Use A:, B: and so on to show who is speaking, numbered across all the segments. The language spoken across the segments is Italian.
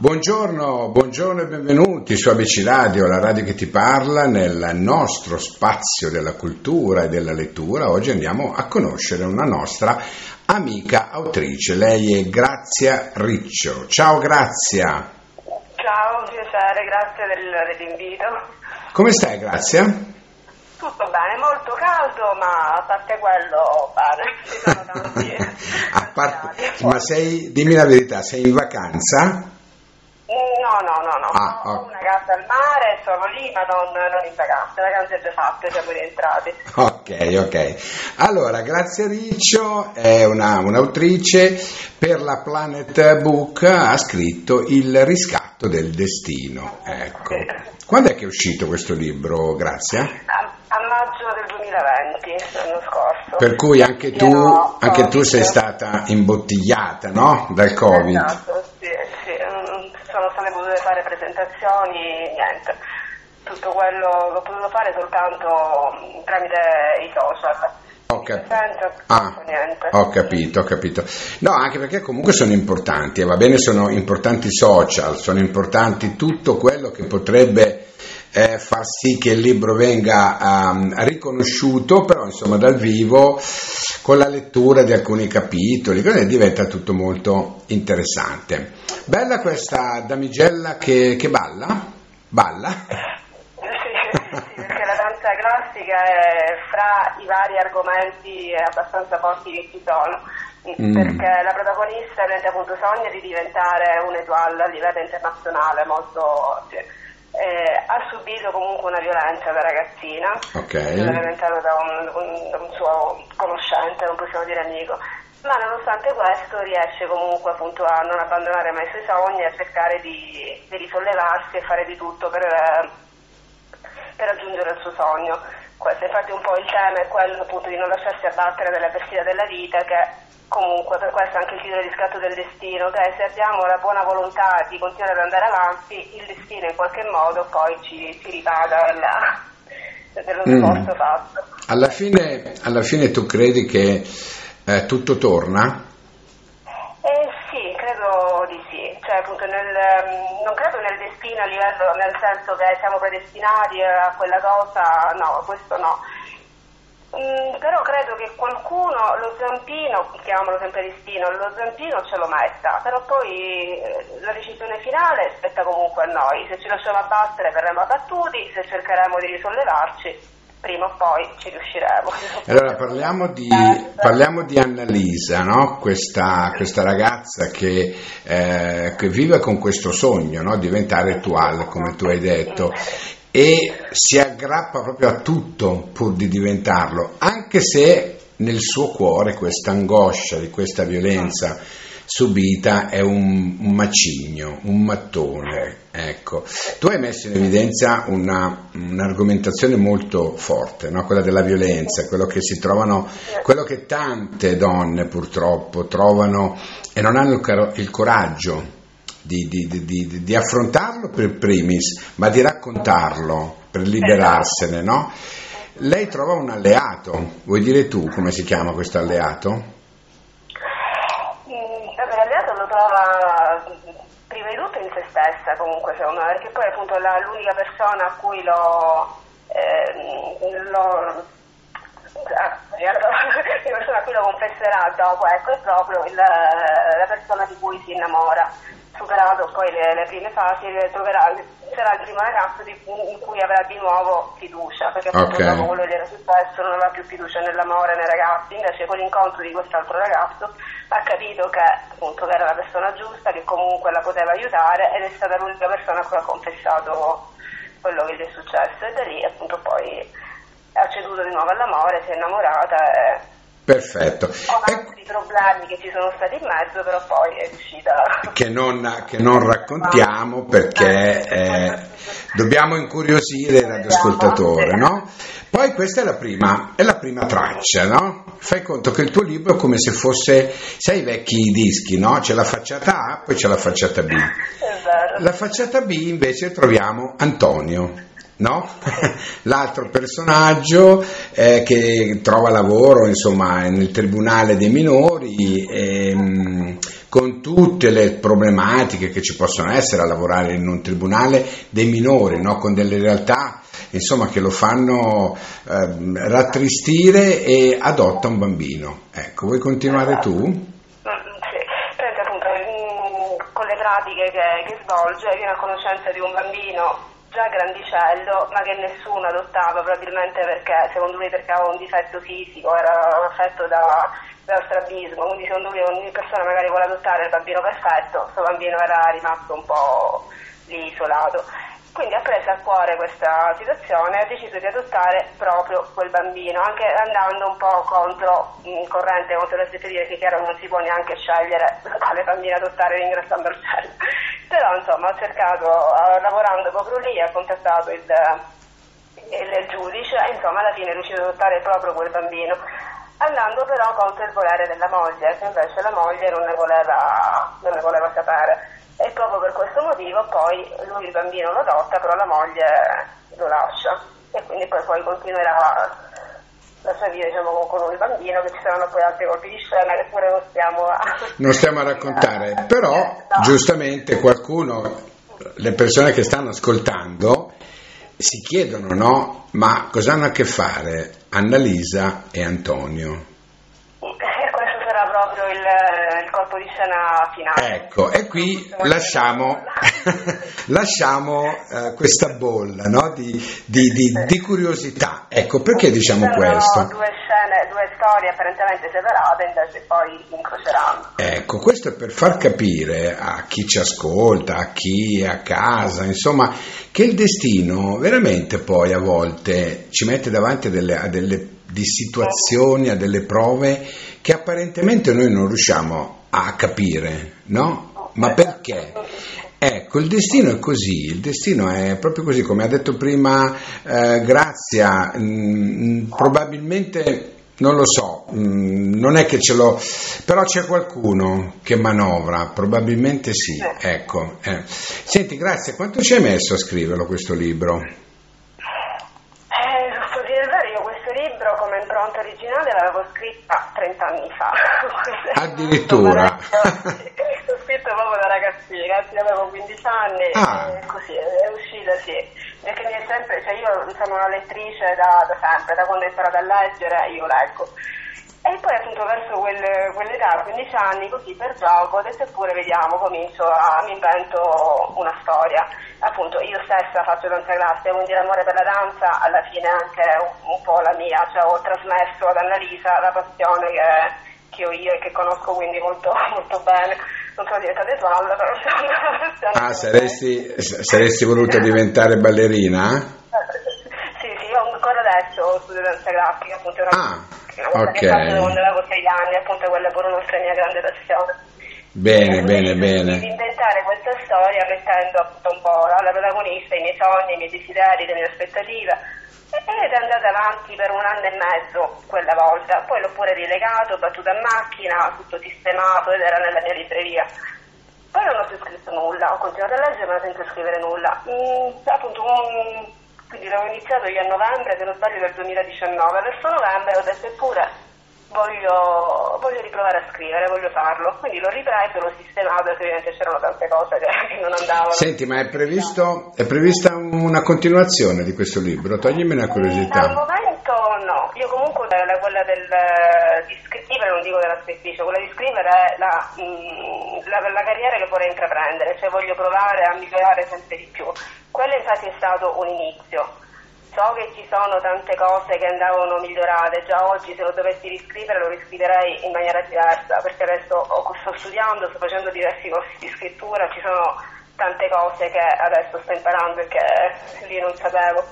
A: Buongiorno, buongiorno e benvenuti su ABC Radio, la radio che ti parla nel nostro spazio della cultura e della lettura. Oggi andiamo a conoscere una nostra amica autrice, lei è Grazia Riccio. Ciao Grazia.
B: Ciao, piacere, grazie del, dell'invito.
A: Come stai Grazia?
B: Tutto bene, molto caldo, ma a parte quello bene, ci sono tanti.
A: a parte, ma sei, dimmi la verità, sei in vacanza?
B: No, no, no, no.
A: Ah,
B: Ho
A: ok.
B: una casa al mare, sono lì, ma non, non in vacanza. Le vacanze già fatte, siamo rientrati.
A: Ok, ok. Allora, Grazia Riccio è una, un'autrice per la Planet Book, ha scritto Il riscatto del destino. Ecco. Quando è che è uscito questo libro, Grazia?
B: A, a maggio del 2020, l'anno scorso.
A: Per cui anche tu, anche tu sei stata imbottigliata, no? Dal Covid.
B: Esatto, sì, sì. Non sono state potute fare presentazioni, niente. Tutto quello che ho potuto fare soltanto mh, tramite i social.
A: Ho cap- Ah, ho capito, ho capito. No, anche perché comunque sono importanti, e va bene, sono importanti i social, sono importanti tutto quello che potrebbe eh, far sì che il libro venga ehm, riconosciuto, però insomma dal vivo, con la lettura di alcuni capitoli, così diventa tutto molto interessante. Bella questa damigella che, che balla? Balla?
B: Sì, sì, perché la danza classica è fra i vari argomenti abbastanza forti che ci sono,
A: Mm.
B: perché la protagonista ovviamente appunto sogna di diventare un'etoile a livello internazionale, molto sì. Eh, ha subito comunque una violenza da ragazzina,
A: Ok.
B: inventato da un, un- da un suo conoscente, non possiamo dire amico, ma nonostante questo riesce comunque appunto a non abbandonare mai i suoi sogni e a cercare di, di risollevarsi e fare di tutto per, eh, per raggiungere il suo sogno. Questo infatti un po' il tema è quello appunto di non lasciarsi abbattere dalle avversità della vita che comunque per questo anche il titolo di scatto del destino, che se abbiamo la buona volontà di continuare ad andare avanti, il destino in qualche modo poi ci, ci ripaga della- dello
A: Mm.
B: sforzo fatto.
A: Alla fine, alla fine tu credi che eh, tutto torna?
B: Eh sì, credo di sì, cioè appunto nel, ehm, non credo nel destino a livello, nel senso che siamo predestinati a quella cosa, no, questo no. Mm, però credo che qualcuno, lo zampino, chiamiamolo sempre destino, lo zampino ce lo metta, però poi eh, la decisione finale spetta comunque a noi, se ci lasciamo abbattere verremo abbattuti, se cercheremo di risollevarci, prima o poi ci riusciremo.
A: Allora parliamo di, parliamo di Annalisa, no? questa, questa ragazza che, eh, che vive con questo sogno, no? diventare rituale, come tu hai detto, e si aggrappa proprio a tutto pur di diventarlo, anche se nel suo cuore questa angoscia di questa violenza subita è un, un macigno, un mattone. Ecco. Tu hai messo in evidenza una, un'argomentazione molto forte, no? quella della violenza, quello che si trovano, quello che tante donne purtroppo trovano e non hanno il, caro- il coraggio di, di- di- di- affrontarlo per primis, ma di raccontarlo per liberarsene, no? Lei trova un alleato, vuoi dire tu come si chiama questo alleato?
B: Vabbè, l'alleato lo trova mm, prima di tutto in se stessa comunque secondo me, perché poi appunto la- l'unica persona a cui ehm, lo ah, la persona a cui lo confesserà dopo ecco, è proprio il- la persona di cui si innamora. Superato poi le, le prime fasi, troverà, sarà il primo ragazzo di- in cui avrà di nuovo fiducia, perché appunto
A: Ok.
B: dopo quello che gli era successo non aveva più fiducia nell'amore, nei ragazzi, invece con l'incontro di quest'altro ragazzo ha capito che appunto che era la persona giusta, che comunque la poteva aiutare ed è stata l'unica persona a cui ha confessato quello che gli è successo e da lì appunto poi ha ceduto di nuovo all'amore, si è innamorata e
A: Perfetto.
B: con
A: Ecco,
B: altri problemi che ci sono stati in mezzo, però poi è riuscita.
A: che non, che non raccontiamo perché eh, dobbiamo incuriosire il radioascoltatore, no? Poi questa è la prima, è la prima traccia, no? Fai conto che il tuo libro è come se fosse, sai i vecchi dischi, no? C'è la facciata A, poi c'è la facciata B. La facciata B invece troviamo Antonio. No? L'altro personaggio eh, che trova lavoro insomma nel tribunale dei minori, ehm, con tutte le problematiche che ci possono essere a lavorare in un tribunale dei minori, no? con delle realtà insomma, che lo fanno eh, rattristire e adotta un bambino. Ecco, vuoi continuare tu?
B: Mm, mm, le pratiche che, che svolge viene a conoscenza di un bambino già grandicello ma che nessuno adottava probabilmente perché secondo lui perché aveva un difetto fisico, era affetto da, da strabismo, quindi secondo lui ogni persona magari vuole adottare il bambino perfetto, questo bambino era rimasto un po' lì isolato. Quindi ha preso a cuore questa situazione e ha deciso di adottare proprio quel bambino, anche andando un po' contro in corrente, contro le aspettative che chiaro non si può neanche scegliere quale bambino adottare ringraziando il cielo. Però insomma ho cercato, lavorando proprio lì, ha contattato il, il, il giudice. E insomma alla fine è riuscito ad adottare proprio quel bambino. Andando però contro il volere della moglie, che invece la moglie non ne voleva, non ne voleva sapere e proprio per questo motivo poi lui il bambino lo adotta, però la moglie lo lascia. E quindi poi, poi continuerà la sua vita diciamo, con il bambino, che ci saranno poi altri colpi di scena che pure non stiamo a,
A: non stiamo a raccontare, però no. giustamente qualcuno, le persone che stanno ascoltando, si chiedono, no? Ma cosa hanno a che fare Annalisa e Antonio?
B: colpo di scena finale.
A: Ecco, e qui lasciamo, lasciamo uh, questa bolla no? di, di, di, di, curiosità. Ecco, perché diciamo
B: Sono
A: questo?
B: Due scene, due storie apparentemente separate, invece poi incroceranno.
A: Ecco, questo è per far capire a chi ci ascolta, a chi è a casa, insomma, che il destino veramente poi a volte ci mette davanti a delle, a delle di situazioni, a delle prove che apparentemente noi non riusciamo a capire, no? Ma perché? Ecco, il destino è così, il destino è proprio così, come ha detto prima eh, Grazia, mh, mm, probabilmente non lo so, mh, mm, non è che ce l'ho, però c'è qualcuno che manovra, probabilmente sì, ecco. Eh. Senti, Grazia, quanto ci hai messo a scriverlo questo libro?
B: impronta originale l'avevo scritta 30 anni fa.
A: Addirittura?
B: Da ragazzina, avevo 15 anni ah. e così è uscita sì. Perché mi è sempre, cioè io sono una lettrice da, da sempre, da quando ho imparato a leggere io leggo. E poi appunto verso quelle, quell'età, 15 anni, così per gioco, ho detto eppure vediamo, comincio a, mi invento una storia. Appunto io stessa faccio danza classica, quindi l'amore per la danza alla fine è anche un, un po' la mia, cioè ho trasmesso ad Annalisa la passione che, che ho io e che conosco quindi molto, molto bene. Sono diventata esualla, però sono
A: Ah, saresti, saresti voluta diventare ballerina?
B: sì, sì, io ancora adesso studio danza classica, appunto.
A: Ah ok. Che
B: quando avevo sei anni, appunto quella è pure un'altra mia grande passione.
A: Bene, bene, bene.
B: Di inventare questa storia mettendo appunto un po' la protagonista, i miei sogni, i miei desideri, le mie aspettative ed è andata avanti per un anno e mezzo quella volta, poi l'ho pure rilegato, battuto a macchina, tutto sistemato ed era nella mia libreria. Poi non ho più scritto nulla, ho continuato a leggere ma senza scrivere nulla. Mm, appunto un, quindi l'avevo iniziato io a novembre, se non sbaglio del 2019, verso novembre ho detto eppure voglio, voglio riprovare a scrivere, voglio farlo, quindi l'ho ripreso, l'ho sistemato perché ovviamente c'erano tante cose che, non andavano.
A: Senti, ma è, previsto, è, prevista una continuazione di questo libro? Toglimi una curiosità.
B: Al momento no, io comunque quella del, di scrivere, non dico della scrittrice, quella di scrivere è la, mm, la, la carriera che vorrei intraprendere, cioè voglio provare a migliorare sempre di più quello infatti è stato un inizio. So che ci sono tante cose che andavano migliorate, già oggi se lo dovessi riscrivere lo riscriverei in maniera diversa, perché adesso sto studiando, sto facendo diversi corsi di scrittura, ci sono tante cose che adesso sto imparando e che lì non sapevo.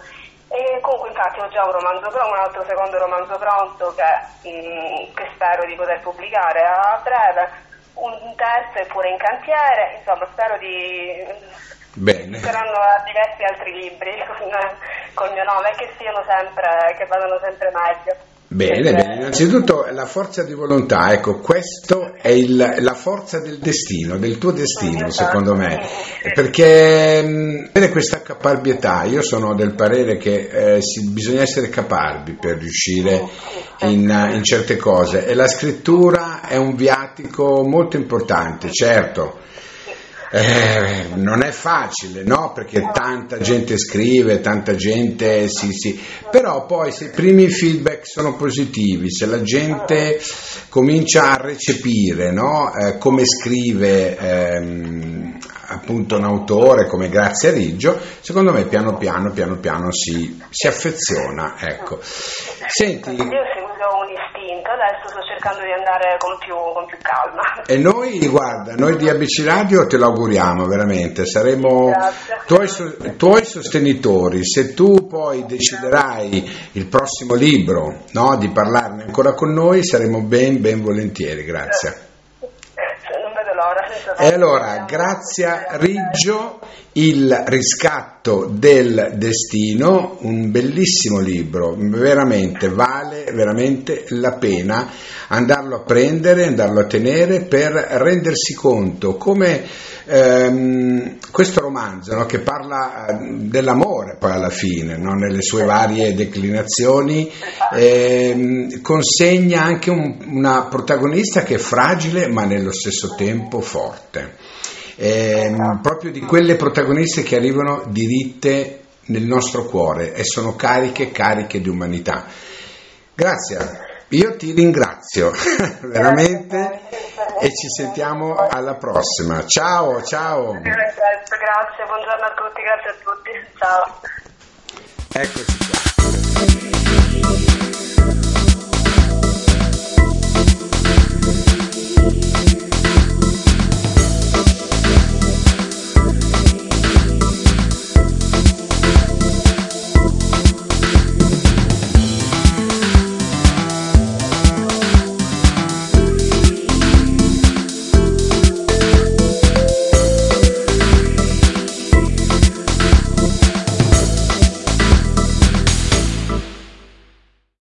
B: E comunque infatti ho già un romanzo pronto, un altro secondo romanzo pronto che, mh, mm, che spero di poter pubblicare a breve, un terzo è pure in cantiere, insomma spero di
A: Bene.
B: Saranno diversi altri libri con, con il mio nome che siano sempre, che vadano sempre meglio.
A: Bene, bene, innanzitutto la forza di volontà, ecco, questo è il, la forza del destino, del tuo destino secondo me, perché vede questa caparbietà, io sono del parere che eh, si, bisogna essere caparbi per riuscire in, in certe cose. E la scrittura è un viatico molto importante, certo eh, non è facile, no? Perché tanta gente scrive, tanta gente si, si... Però poi se i primi feedback sono positivi, se la gente comincia a recepire, no? eh, come scrive ehm, appunto un autore come Grazia Riggio, secondo me piano piano, piano piano si, si affeziona, ecco. Senti...
B: Un istinto, adesso sto cercando di andare con più, con più calma.
A: E noi, guarda, noi di ABC Radio te lo auguriamo veramente, saremo tuoi, tuoi, sostenitori, se tu poi deciderai il prossimo libro no, di parlarne ancora con noi, saremo ben, ben volentieri, grazie. E allora, Grazia Riggio, Il riscatto del destino, un bellissimo libro, veramente vale veramente la pena andarlo a prendere, andarlo a tenere per rendersi conto come ehm, questo romanzo no, che parla ehm, dell'amore poi alla fine, no, nelle sue varie declinazioni, ehm, consegna anche un, una protagonista che è fragile ma nello stesso tempo forte. Ehm, proprio di quelle protagoniste che arrivano diritte nel nostro cuore e sono cariche, cariche di umanità. Grazie. Io ti ringrazio veramente e ci sentiamo alla prossima. Ciao, ciao.
B: Grazie, buongiorno a tutti, grazie a tutti. Ciao.
A: Eccoci qua.